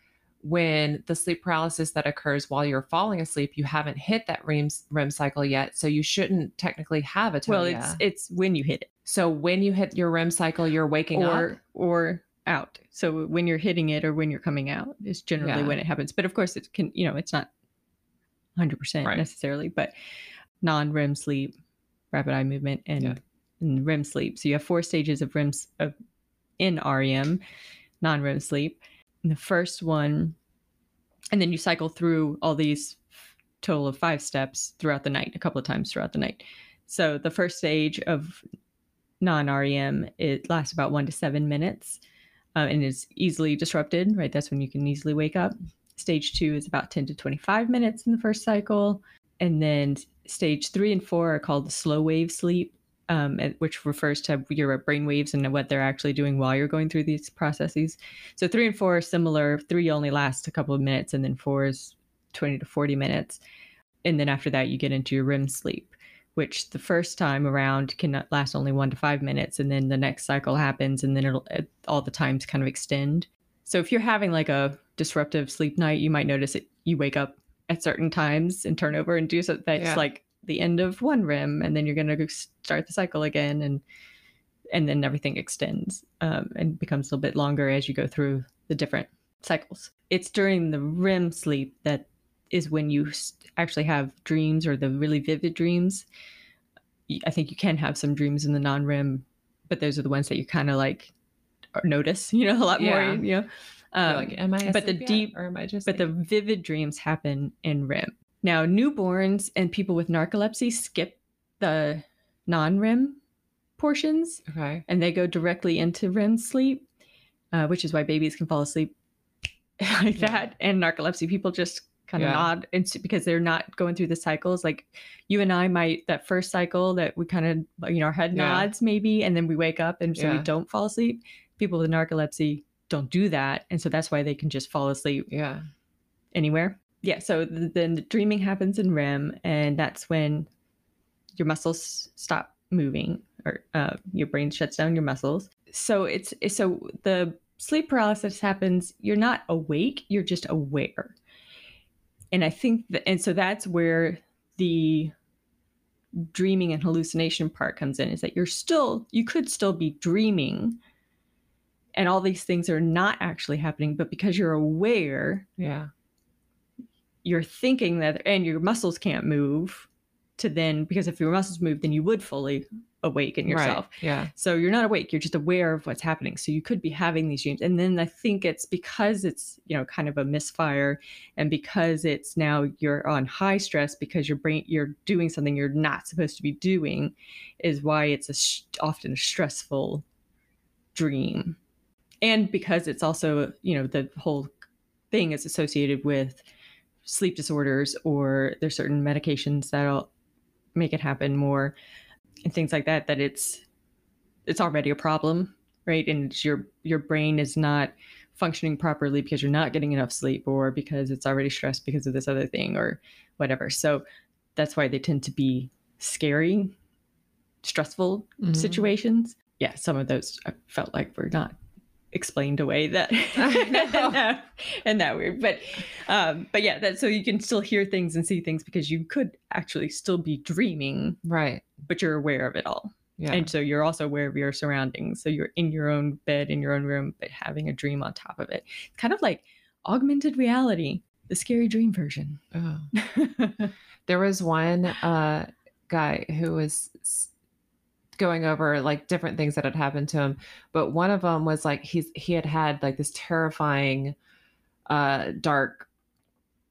[SPEAKER 1] when the sleep paralysis that occurs while you're falling asleep, you haven't hit that REM, REM cycle yet. So you shouldn't technically have atonia.
[SPEAKER 3] Well, it's it's when you hit it,
[SPEAKER 1] so when you hit your REM cycle, you're waking
[SPEAKER 3] or
[SPEAKER 1] up.
[SPEAKER 3] or out. So when you're hitting it or when you're coming out is generally
[SPEAKER 1] Yeah.
[SPEAKER 3] when it happens. But of course, it can you know it's not 100 percent
[SPEAKER 1] Right.
[SPEAKER 3] necessarily, but non REM sleep, rapid eye movement, and,
[SPEAKER 1] Yeah.
[SPEAKER 3] and REM sleep. So you have four stages of REM of in REM, non REM sleep. And the first one, and then you cycle through all these total of five steps throughout the night, a couple of times throughout the night. So the first stage of non REM it lasts about one to seven minutes, uh, and is easily disrupted. Right, that's when you can easily wake up. Stage two is about ten to twenty five minutes in the first cycle, and then stage three and four are called the slow wave sleep. Um, which refers to your brain waves and what they're actually doing while you're going through these processes. So three and four are similar. Three only lasts a couple of minutes, and then four is 20 to 40 minutes. And then after that, you get into your REM sleep, which the first time around can last only one to five minutes. And then the next cycle happens, and then all the times kind of extend. So if you're having like a disruptive sleep night, you might notice that you wake up at certain times and turn over and do so that's
[SPEAKER 1] Yeah.
[SPEAKER 3] like the end of one REM, and then you're gonna start the cycle again, and and then everything extends um, and becomes a little bit longer as you go through the different cycles. It's during the REM sleep that is when you actually have dreams or the really vivid dreams. I think you can have some dreams in the non REM, but those are the ones that you kind of like notice, <laughs> you know, a lot
[SPEAKER 1] Yeah.
[SPEAKER 3] more, you know. Um,
[SPEAKER 1] like, am I?
[SPEAKER 3] but the deep-
[SPEAKER 1] or am I just?
[SPEAKER 3] but the vivid dreams happen in REM. Now, newborns and people with narcolepsy skip the non REM portions
[SPEAKER 1] okay,
[SPEAKER 3] and they go directly into REM sleep, uh, which is why babies can fall asleep <laughs> like
[SPEAKER 1] Yeah.
[SPEAKER 3] that. And narcolepsy people just kind of
[SPEAKER 1] Yeah.
[SPEAKER 3] nod it's because they're not going through the cycles. Like you and I might, that first cycle that we kind of, you know, our head
[SPEAKER 1] Yeah.
[SPEAKER 3] nods maybe, and then we wake up and so
[SPEAKER 1] Yeah.
[SPEAKER 3] we don't fall asleep. People with narcolepsy don't do that. And so that's why they can just fall asleep
[SPEAKER 1] yeah,
[SPEAKER 3] anywhere. Yeah, so th- then the dreaming happens in REM, and that's when your muscles stop moving, or uh, your brain shuts down your muscles. So it's it's- so the sleep paralysis happens. You're not awake; you're just aware. And I think that, and so that's where the dreaming and hallucination part comes in. Is that you're still you could still be dreaming, and all these things are not actually happening, but because you're aware,
[SPEAKER 1] yeah,
[SPEAKER 3] you're thinking that and your muscles can't move to then because if your muscles move then you would fully awaken yourself
[SPEAKER 1] Right. Yeah,
[SPEAKER 3] so you're not awake you're just aware of what's happening. So you could be having these dreams and then i think it's because it's you know kind of a misfire and because it's now you're on high stress because your brain you're doing something you're not supposed to be doing is why it's a often a stressful dream and because it's also you know the whole thing is associated with sleep disorders or there's certain medications that'll make it happen more and things like that that it's it's already a problem right? And it's your your brain is not functioning properly because you're not getting enough sleep or because it's already stressed because of this other thing or whatever. So that's why they tend to be scary stressful
[SPEAKER 1] Mhm.
[SPEAKER 3] situations. Yeah some of those i felt like were not explained away <laughs> <laughs> that and, that weird but um but yeah that so you can still hear things and see things because you could actually still be dreaming
[SPEAKER 1] right.
[SPEAKER 3] but you're aware of it all.
[SPEAKER 1] Yeah.
[SPEAKER 3] And so you're also aware of your surroundings. So you're in your own bed in your own room but having a dream on top of it. It's kind of like augmented reality the scary dream version.
[SPEAKER 1] Oh. <laughs> there was one uh guy who was going over like different things that had happened to him but one of them was like he's he had had like this terrifying uh dark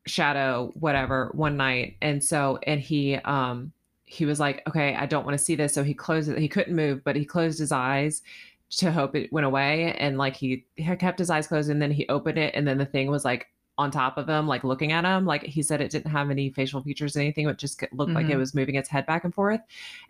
[SPEAKER 1] shadow whatever one night and so and he um he was like okay i don't want to see this so he closed it he couldn't move but he closed his eyes to hope it went away and like he kept his eyes closed and then he opened it and then the thing was like on top of him like looking at him like he said it didn't have any facial features or anything it just looked like it
[SPEAKER 3] Mhm.
[SPEAKER 1] was moving its head back and forth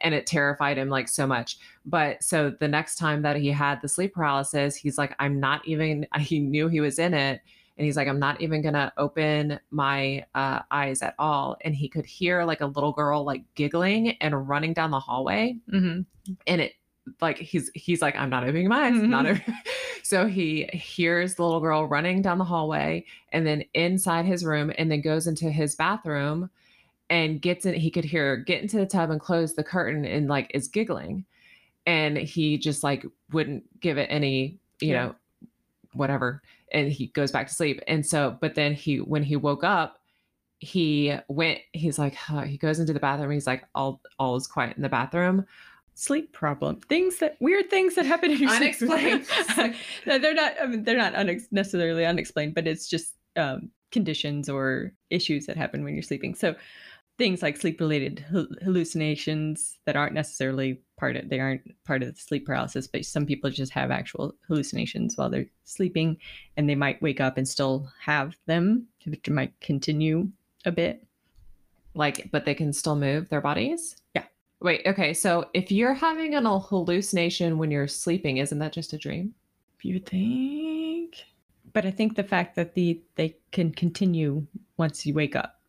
[SPEAKER 1] and it terrified him like so much but so the next time that he had the sleep paralysis he's like i'm not even <laughs> he knew he was in it and he's like i'm not even gonna open my uh, eyes at all and he could hear like a little girl like giggling and running down the hallway
[SPEAKER 3] hmm
[SPEAKER 1] and it like he's he's like i'm not opening my eyes not
[SPEAKER 3] Mhm.
[SPEAKER 1] opening. <laughs> so he hears the little girl running down the hallway and then inside his room and then goes into his bathroom and gets in he could hear get into the tub and close the curtain and like is giggling and he just like wouldn't give it any you
[SPEAKER 3] Yeah.
[SPEAKER 1] know whatever and he goes back to sleep and so but then he when he woke up he went he's like huh, he goes into the bathroom he's like all all is quiet in the bathroom
[SPEAKER 3] sleep problem things that weird things that happen in your sleep.
[SPEAKER 1] Unexplained. <laughs>
[SPEAKER 3] No, they're not I mean, they're not unex- necessarily unexplained but it's just um, conditions or issues that happen when you're sleeping so things like sleep related hallucinations that aren't necessarily part of they aren't part of the sleep paralysis but some people just have actual hallucinations while they're sleeping and they might wake up and still have them which might continue a bit
[SPEAKER 1] like but they can still move their bodies
[SPEAKER 3] Yeah.
[SPEAKER 1] Wait okay so if you're having an hallucination when you're sleeping isn't that just a dream
[SPEAKER 3] You think? But I think the fact that the they can continue once you wake up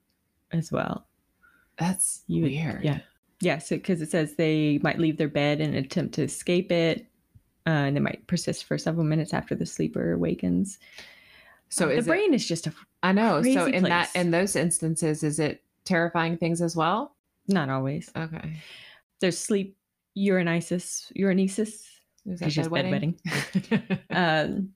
[SPEAKER 3] as well.
[SPEAKER 1] that's
[SPEAKER 3] You
[SPEAKER 1] weird
[SPEAKER 3] Yeah. Yeah. So because it says they might leave their bed and attempt to escape it, uh, and they might persist for several minutes after the sleeper awakens.
[SPEAKER 1] so
[SPEAKER 3] the
[SPEAKER 1] is it,
[SPEAKER 3] brain is just a
[SPEAKER 1] i know so in that in those instances is it terrifying things as well
[SPEAKER 3] not always.
[SPEAKER 1] okay
[SPEAKER 3] There's sleep urinisis, urinisis,
[SPEAKER 1] is
[SPEAKER 3] It's just bedwetting. <laughs> um,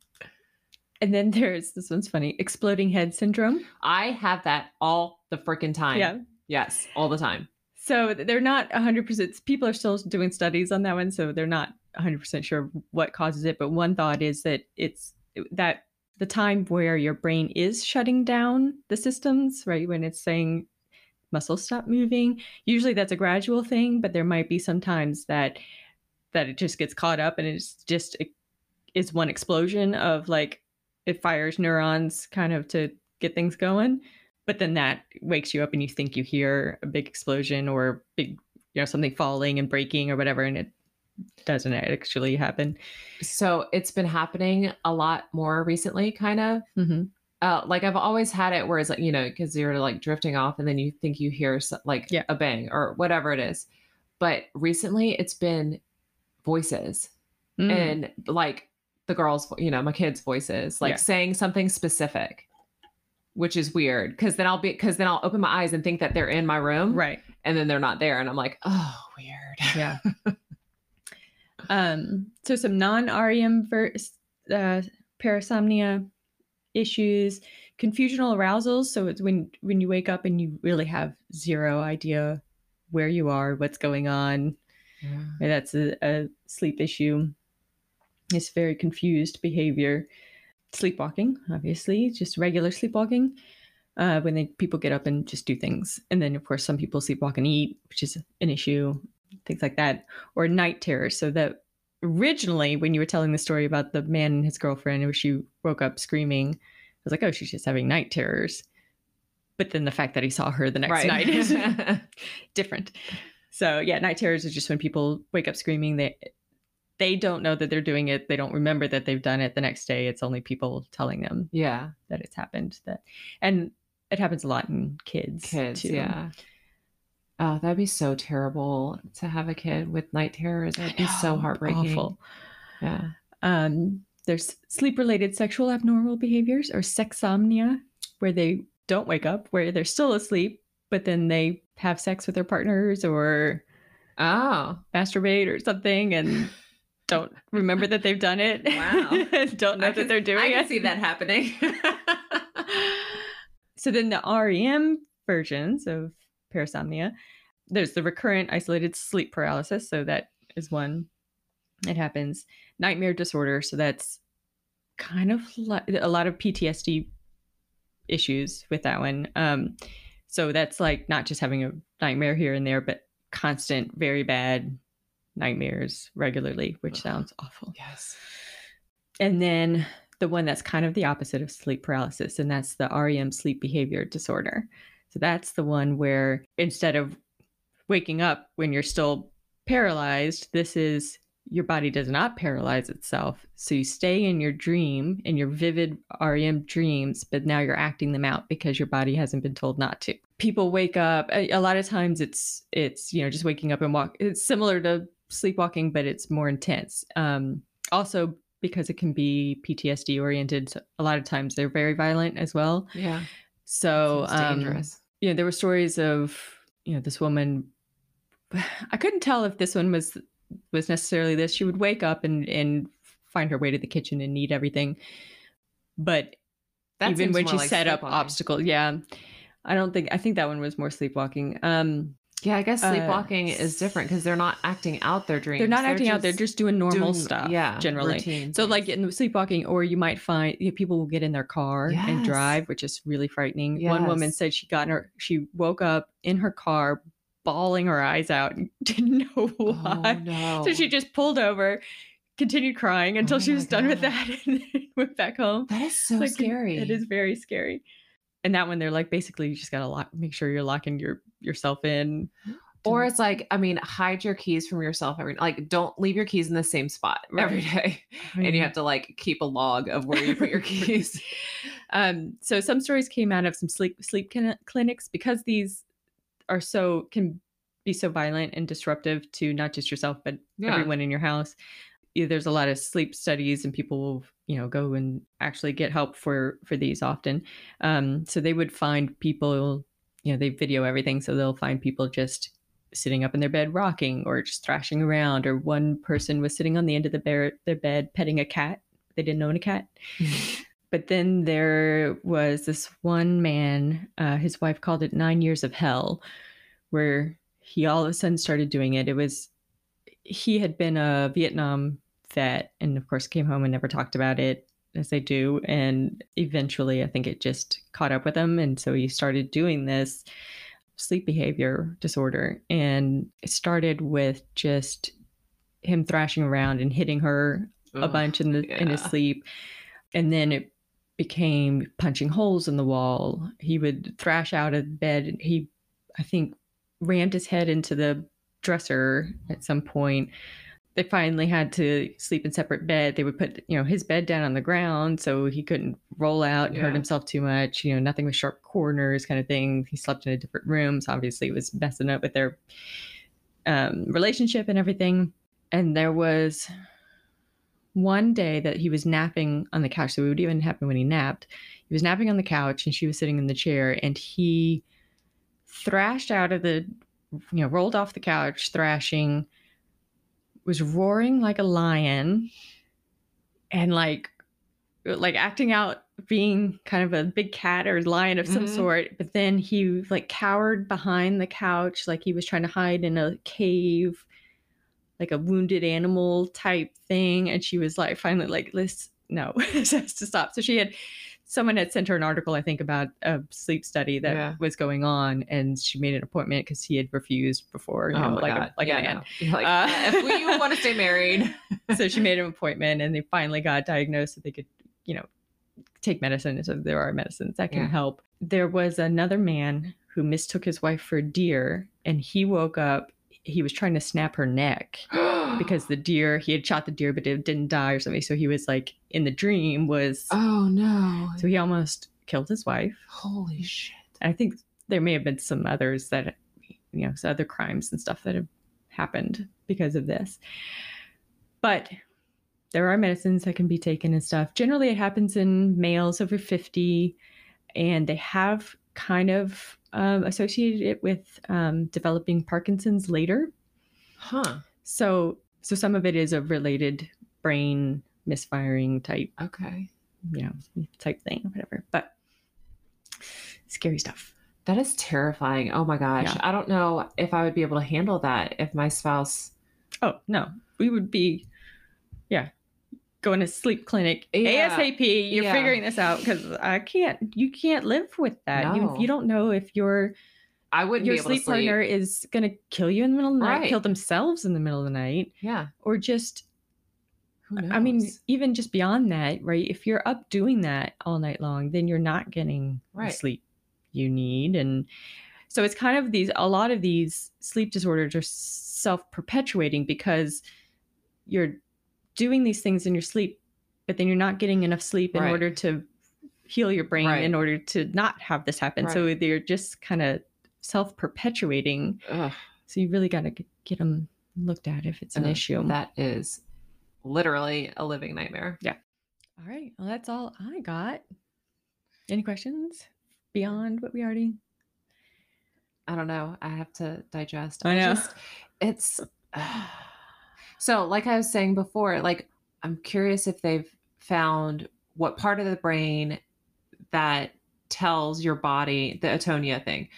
[SPEAKER 3] and then there's this one's funny, exploding head syndrome.
[SPEAKER 1] i have that all the freaking time
[SPEAKER 3] Yeah.
[SPEAKER 1] yes all the time
[SPEAKER 3] So they're not 100%. People are still doing studies on that one, so they're not 100% sure what causes it. But one thought is that it's that the time where your brain is shutting down the systems, right? When it's saying muscles stop moving. Usually that's a gradual thing, but there might be sometimes that that it just gets caught up and it's just it is one explosion of like it fires neurons kind of to get things going but then that wakes you up and you think you hear a big explosion or big you know something falling and breaking or whatever and it doesn't actually happen
[SPEAKER 1] so it's been happening a lot more recently kind of
[SPEAKER 3] mm-hmm.
[SPEAKER 1] Uh, like I've always had it where it's like, you know, because you're like drifting off and then you think you hear so- like
[SPEAKER 3] Yeah.
[SPEAKER 1] a bang or whatever it is. But recently it's been voices
[SPEAKER 3] Mm.
[SPEAKER 1] and like the girls, you know, my kids' voices, like
[SPEAKER 3] Yeah.
[SPEAKER 1] saying something specific, which is weird because then I'll be, because then I'll open my eyes and think that they're in my room
[SPEAKER 3] right
[SPEAKER 1] and then they're not there. And I'm like, oh, weird.
[SPEAKER 3] yeah <laughs> um so some non-rem ver- uh, parasomnia issues confusional arousals so it's when when you wake up and you really have zero idea where you are what's going on And that's a, a sleep issue. It's very confused behavior. Sleepwalking, obviously, just regular sleepwalking. Uh, when they, people get up and just do things, and then of course some people sleepwalk and eat, which is an issue. Things like that, or night terrors. So that originally, when you were telling the story about the man and his girlfriend, where she woke up screaming, I was like, oh, she's just having night terrors. But then the fact that he saw her the next night is <laughs> different. So yeah, night terrors is just when people wake up screaming. They they don't know that they're doing it. They don't remember that they've done it the next day. It's only people telling them
[SPEAKER 1] yeah.
[SPEAKER 3] that it's happened. That and it happens a lot in kids.
[SPEAKER 1] Kids.
[SPEAKER 3] too.
[SPEAKER 1] Yeah. Oh, that'd be so terrible to have a kid with night terrors. That'd be
[SPEAKER 3] I
[SPEAKER 1] so heartbreaking.
[SPEAKER 3] awful.
[SPEAKER 1] Yeah.
[SPEAKER 3] Um, there's sleep related sexual abnormal behaviors or sexomnia, where they don't wake up, where they're still asleep, but then they have sex with their partners or
[SPEAKER 1] Oh,
[SPEAKER 3] masturbate or something and <laughs> don't remember that they've done it.
[SPEAKER 1] Wow. <laughs>
[SPEAKER 3] don't know
[SPEAKER 1] I
[SPEAKER 3] that
[SPEAKER 1] can-
[SPEAKER 3] they're doing
[SPEAKER 1] I
[SPEAKER 3] it.
[SPEAKER 1] can see that happening. <laughs>
[SPEAKER 3] So then the REM versions of parasomnia, there's the recurrent isolated sleep paralysis. So that is one. It happens. Nightmare disorder. So that's kind of li- a lot of PTSD issues with that one. Um, so that's like not just having a nightmare here and there, but constant, very bad nightmares regularly, which sounds awful.
[SPEAKER 1] yes.
[SPEAKER 3] And then the one that's kind of the opposite of sleep paralysis, and that's the REM sleep behavior disorder. So that's the one where instead of waking up when you're still paralyzed, this is your body does not paralyze itself. So you stay in your dream, in your vivid REM dreams, but now you're acting them out because your body hasn't been told not to. People wake up a, lot of times it's it's you know just waking up and walk. It's similar to sleepwalking, but it's more intense. Um, also because it can be PTSD oriented, a lot of times they're very violent as well.
[SPEAKER 1] Yeah.
[SPEAKER 3] So um,
[SPEAKER 1] dangerous.
[SPEAKER 3] You know, there were stories of you know this woman. <sighs> I couldn't tell if this one was was necessarily this. She would wake up and and find her way to the kitchen and need everything, but
[SPEAKER 1] That
[SPEAKER 3] even when she
[SPEAKER 1] like
[SPEAKER 3] set up obstacles, yeah, I don't think I think that one was more sleepwalking. Um,
[SPEAKER 1] Yeah, I guess
[SPEAKER 3] uh,
[SPEAKER 1] sleepwalking is different because they're not acting out their dreams.
[SPEAKER 3] they're not acting out; they're just doing normal
[SPEAKER 1] doing-
[SPEAKER 3] stuff.
[SPEAKER 1] Yeah,
[SPEAKER 3] generally.
[SPEAKER 1] routine
[SPEAKER 3] So, like in the sleepwalking, or you might find you know, people will get in their car and drive, which is really frightening. One woman said she got in her, she woke up in her car, bawling her eyes out, and <laughs> didn't know why.
[SPEAKER 1] Oh, no.
[SPEAKER 3] So she just pulled over, continued crying until
[SPEAKER 1] Oh
[SPEAKER 3] she was done with that, <laughs> and went back home.
[SPEAKER 1] that is so
[SPEAKER 3] Like,
[SPEAKER 1] scary.
[SPEAKER 3] It is very scary. And that one, they're like, basically, you just gotta lock, make sure you're locking your yourself in.
[SPEAKER 1] Or it's like, I mean, hide your keys from yourself every like don't leave your keys in the same spot <laughs> every day, Right. And you have to like keep a log of where you put your <laughs> keys. <laughs>
[SPEAKER 3] um, so some stories came out of some sleep sleep clin- clinics because these are so can be so violent and disruptive to not just yourself but
[SPEAKER 1] Yeah.
[SPEAKER 3] everyone in your house. There's a lot of sleep studies, and people will you know go and actually get help for for these often. Um, so they would find people, you know, they video everything, so they'll find people just sitting up in their bed rocking or just thrashing around or one person was sitting on the end of the bear, their bed petting a cat they didn't own a cat <laughs> but then there was this one man, uh, his wife called it nine years of hell, where he all of a sudden started doing it. It was, he had been a Vietnam vet and, of course, came home and never talked about it, as they do. And eventually, I think it just caught up with him. And so he started doing this sleep behavior disorder. And it started with just him thrashing around and hitting her a bunch in the in his sleep and then it became punching holes in the wall he would thrash out of bed he i think rammed his head into the dresser at some point they finally had to sleep in separate bed they would put you know his bed down on the ground so he couldn't roll out and hurt himself too much you know nothing with sharp corners kind of thing he slept in a different room so obviously it was messing up with their um, relationship and everything and there was one day that he was napping on the couch. So it would even happen when he napped. He was napping on the couch and she was sitting in the chair and he thrashed out of the, you know, rolled off the couch, thrashing, was roaring like a lion and like, like acting out being kind of a big cat or lion of some
[SPEAKER 1] Mhm.
[SPEAKER 3] sort. But then he like cowered behind the couch, like he was trying to hide in a cave like a wounded animal type thing and she was like finally like this no <laughs> this has to stop so she had someone had sent her an article i think about a sleep study that
[SPEAKER 1] Yeah.
[SPEAKER 3] was going on and she made an appointment because he had refused before you
[SPEAKER 1] Oh
[SPEAKER 3] know, like a, like
[SPEAKER 1] yeah,
[SPEAKER 3] a man
[SPEAKER 1] no. Like,
[SPEAKER 3] Uh,
[SPEAKER 1] if we want to stay <laughs> married.
[SPEAKER 3] so she made an <laughs> appointment and they finally got diagnosed that they could you know take medicine so there are medicines that can
[SPEAKER 1] Yeah.
[SPEAKER 3] help there was another man who mistook his wife for a deer and he woke up he was trying to snap her neck <gasps> because the deer he had shot the deer but it didn't die or something so he was like in the dream was
[SPEAKER 1] oh no.
[SPEAKER 3] so he almost killed his wife
[SPEAKER 1] Holy shit.
[SPEAKER 3] and i think there may have been some others that you know some other crimes and stuff that have happened because of this but there are medicines that can be taken and stuff. Generally, it happens in males over 50, and they have kind of um, associated it with um, developing Parkinson's later.
[SPEAKER 1] Huh.
[SPEAKER 3] So, so some of it is a related brain misfiring type,
[SPEAKER 1] Okay.
[SPEAKER 3] you know, type thing, whatever. But scary stuff.
[SPEAKER 1] That is terrifying. Oh my gosh.
[SPEAKER 3] Yeah.
[SPEAKER 1] I don't know if I would be able to handle that if my spouse.
[SPEAKER 3] Oh no, we would be, yeah, going to sleep clinic
[SPEAKER 1] Yeah.
[SPEAKER 3] ASAP. You're
[SPEAKER 1] Yeah.
[SPEAKER 3] figuring this out because I can't. You can't live with that. You,
[SPEAKER 1] No.
[SPEAKER 3] you don't know if your
[SPEAKER 1] I wouldn't
[SPEAKER 3] your sleep,
[SPEAKER 1] sleep.
[SPEAKER 3] partner is going to kill you in the middle of the night, kill themselves in the middle of the night,
[SPEAKER 1] Yeah.
[SPEAKER 3] or just.
[SPEAKER 1] Who knows?
[SPEAKER 3] I mean, even just beyond that, right? If you're up doing that all night long, then you're not getting the sleep you need. And so it's kind of these, a lot of these sleep disorders are self perpetuating because you're doing these things in your sleep, but then you're not getting enough sleep in
[SPEAKER 1] Right.
[SPEAKER 3] order to heal your brain
[SPEAKER 1] Right.
[SPEAKER 3] in order to not have this happen. So they're just kind of self perpetuating. So you really got to get them looked at if it's an
[SPEAKER 1] Ugh,
[SPEAKER 3] issue.
[SPEAKER 1] that is literally a living nightmare. Yeah.
[SPEAKER 3] All right. Well, that's all I got. Any questions beyond what we already?
[SPEAKER 1] I don't know. I have to digest.
[SPEAKER 3] I know.
[SPEAKER 1] Just, it's <sighs> so like I was saying before, like I'm curious if they've found what part of the brain that tells your body the atonia thing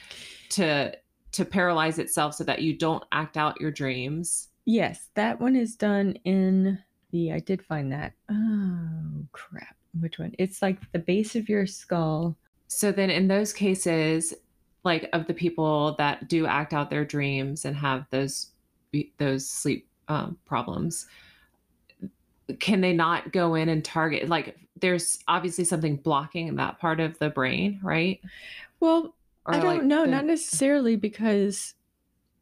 [SPEAKER 1] to to paralyze itself so that you don't act out your dreams.
[SPEAKER 3] Yes, that one is done in the. I did find that. Oh crap! Which one? It's like the base of your skull.
[SPEAKER 1] So then in those cases, like of the people that do act out their dreams and have those those sleep um, problems, can they not go in and target like there's obviously something blocking that part of the brain, right?
[SPEAKER 3] Well,
[SPEAKER 1] Or
[SPEAKER 3] I don't
[SPEAKER 1] like
[SPEAKER 3] know.
[SPEAKER 1] the-
[SPEAKER 3] Not necessarily because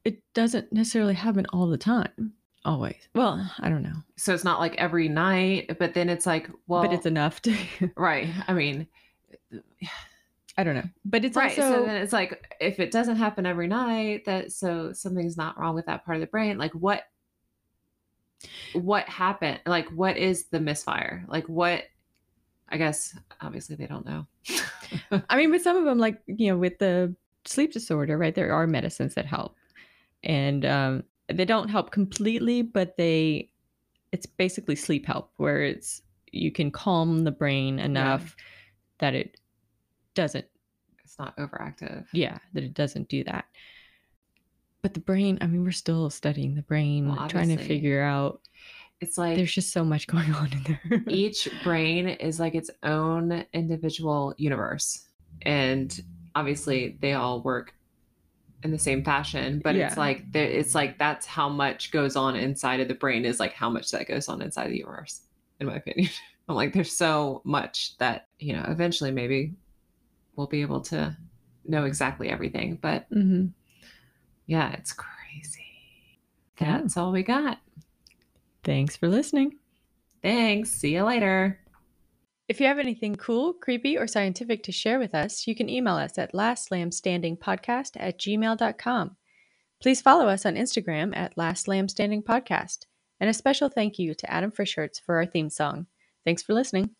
[SPEAKER 3] it doesn't necessarily happen all the time. Always. Well, I don't know,
[SPEAKER 1] so it's not like every night, but then it's like, well,
[SPEAKER 3] but it's enough to. <laughs>
[SPEAKER 1] right. I mean,
[SPEAKER 3] I don't know, but it's
[SPEAKER 1] right.
[SPEAKER 3] also
[SPEAKER 1] so then it's like if it doesn't happen every night, that so something's not wrong with that part of the brain. Like what what happened? Like what is the misfire? Like what I guess obviously they don't know. <laughs>
[SPEAKER 3] I mean, with some of them, like you know, with the sleep disorder, right? There are medicines that help, and um, they don't help completely, but they, it's basically sleep help, where it's you can calm the brain enough that it doesn't,
[SPEAKER 1] it's not overactive.
[SPEAKER 3] yeah, that it doesn't do that. But the brain, I mean, we're still studying the brain,
[SPEAKER 1] Well,
[SPEAKER 3] trying to figure out.
[SPEAKER 1] It's like
[SPEAKER 3] There's just so much going on in there. <laughs>
[SPEAKER 1] each brain is like its own individual universe. And obviously they all work in the same fashion, but it's like it's like that's how much goes on inside of the brain is like how much that goes on inside the universe, in my opinion. <laughs> I'm like, there's so much that, you know, eventually maybe we'll be able to know exactly everything. But
[SPEAKER 3] hmm
[SPEAKER 1] yeah, it's crazy.
[SPEAKER 3] Yeah.
[SPEAKER 1] That's all we got.
[SPEAKER 3] Thanks for listening.
[SPEAKER 1] Thanks. See you later.
[SPEAKER 3] If you have anything cool, creepy, or scientific to share with us, you can email us at lastlambstandingpodcast at gmail.com. Please follow us on Instagram at Last Lamb Standing Podcast. And a special thank you to Adam Frischhertz for our theme song. Thanks for listening.